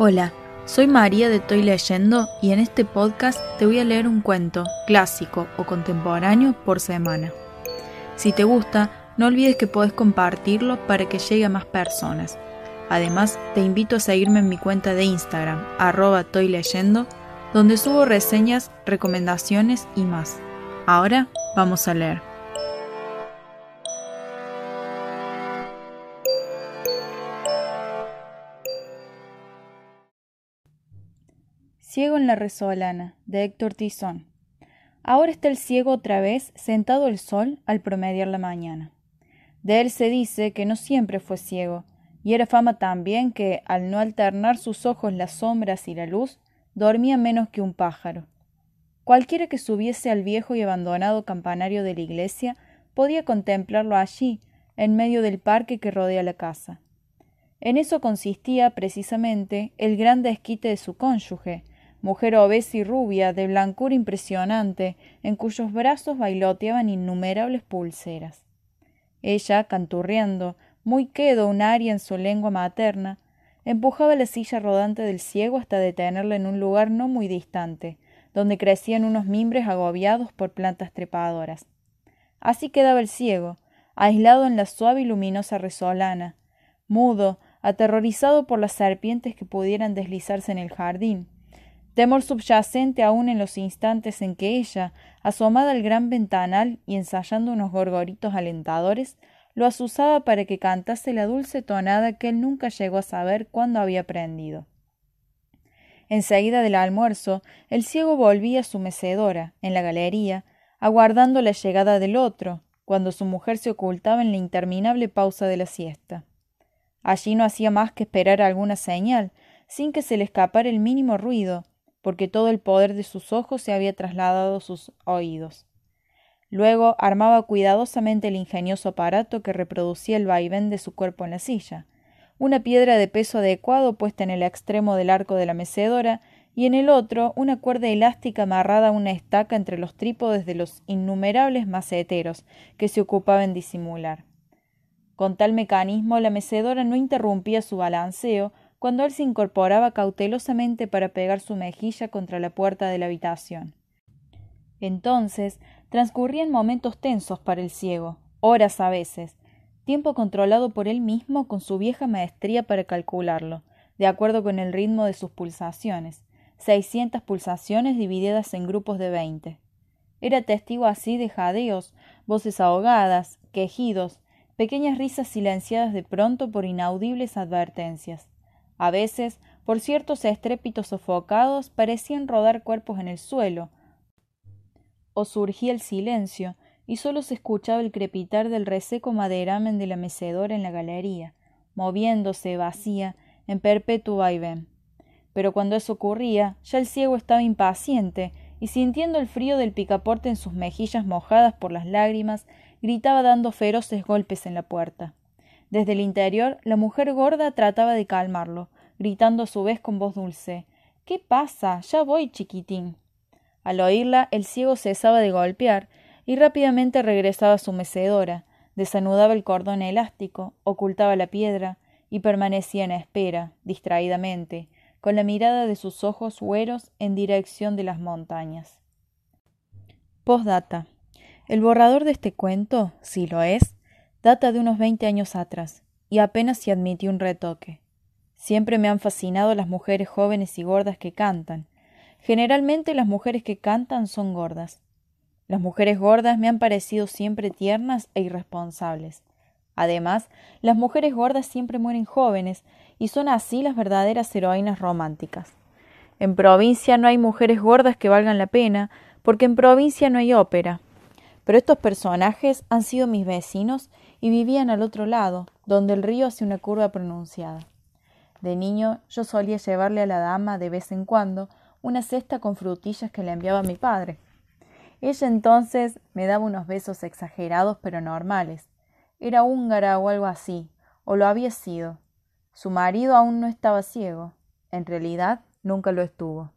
Hola, soy María de Estoy Leyendo y en este podcast te voy a leer un cuento, clásico o contemporáneo, por semana. Si te gusta, no olvides que puedes compartirlo para que llegue a más personas. Además, te invito a seguirme en mi cuenta de Instagram, arroba Estoy Leyendo, donde subo reseñas, recomendaciones y más. Ahora vamos a leer. Ciego en la Resolana, de Héctor Tizón. Ahora está el ciego otra vez sentado al sol al promediar la mañana. De él se dice que no siempre fue ciego, y era fama también que, al no alternar sus ojos las sombras y la luz, dormía menos que un pájaro. Cualquiera que subiese al viejo y abandonado campanario de la iglesia podía contemplarlo allí, en medio del parque que rodea la casa. En eso consistía precisamente el gran desquite de su cónyuge, mujer obesa y rubia, de blancura impresionante, en cuyos brazos bailoteaban innumerables pulseras. Ella, canturreando, muy quedo un aria en su lengua materna, empujaba la silla rodante del ciego hasta detenerla en un lugar no muy distante, donde crecían unos mimbres agobiados por plantas trepadoras. Así quedaba el ciego, aislado en la suave y luminosa resolana, mudo, aterrorizado por las serpientes que pudieran deslizarse en el jardín, temor subyacente aún en los instantes en que ella, asomada al gran ventanal y ensayando unos gorgoritos alentadores, lo asusaba para que cantase la dulce tonada que él nunca llegó a saber cuándo había aprendido. Enseguida del almuerzo, el ciego volvía a su mecedora, en la galería, aguardando la llegada del otro, cuando su mujer se ocultaba en la interminable pausa de la siesta. Allí no hacía más que esperar alguna señal, sin que se le escapara el mínimo ruido, porque todo el poder de sus ojos se había trasladado a sus oídos. Luego armaba cuidadosamente el ingenioso aparato que reproducía el vaivén de su cuerpo en la silla, una piedra de peso adecuado puesta en el extremo del arco de la mecedora y en el otro una cuerda elástica amarrada a una estaca entre los trípodes de los innumerables maceteros que se ocupaba en disimular. Con tal mecanismo la mecedora no interrumpía su balanceo cuando él se incorporaba cautelosamente para pegar su mejilla contra la puerta de la habitación. Entonces transcurrían momentos tensos para el ciego, horas a veces, tiempo controlado por él mismo con su vieja maestría para calcularlo, de acuerdo con el ritmo de sus pulsaciones, seiscientas pulsaciones divididas en grupos de veinte. Era testigo así de jadeos, voces ahogadas, quejidos, pequeñas risas silenciadas de pronto por inaudibles advertencias. A veces, por ciertos estrépitos sofocados, parecían rodar cuerpos en el suelo, o surgía el silencio, y sólo se escuchaba el crepitar del reseco maderamen de la mecedora en la galería, moviéndose vacía en perpetuo vaivén. Pero cuando eso ocurría, ya el ciego estaba impaciente, y sintiendo el frío del picaporte en sus mejillas mojadas por las lágrimas, gritaba dando feroces golpes en la puerta. Desde el interior, la mujer gorda trataba de calmarlo, gritando a su vez con voz dulce ¿Qué pasa? Ya voy, chiquitín. Al oírla, el ciego cesaba de golpear y rápidamente regresaba a su mecedora, desanudaba el cordón elástico, ocultaba la piedra y permanecía en espera, distraídamente, con la mirada de sus ojos hueros en dirección de las montañas. Postdata. El borrador de este cuento, si lo es, data de unos veinte años atrás, y apenas se admitió un retoque. Siempre me han fascinado las mujeres jóvenes y gordas que cantan. Generalmente las mujeres que cantan son gordas. Las mujeres gordas me han parecido siempre tiernas e irresponsables. Además, las mujeres gordas siempre mueren jóvenes y son así las verdaderas heroínas románticas. En provincia no hay mujeres gordas que valgan la pena, porque en provincia no hay ópera. Pero estos personajes han sido mis vecinos y vivían al otro lado, donde el río hace una curva pronunciada. De niño yo solía llevarle a la dama de vez en cuando una cesta con frutillas que le enviaba mi padre. Ella entonces me daba unos besos exagerados pero normales. Era húngara o algo así, o lo había sido. Su marido aún no estaba ciego. En realidad nunca lo estuvo.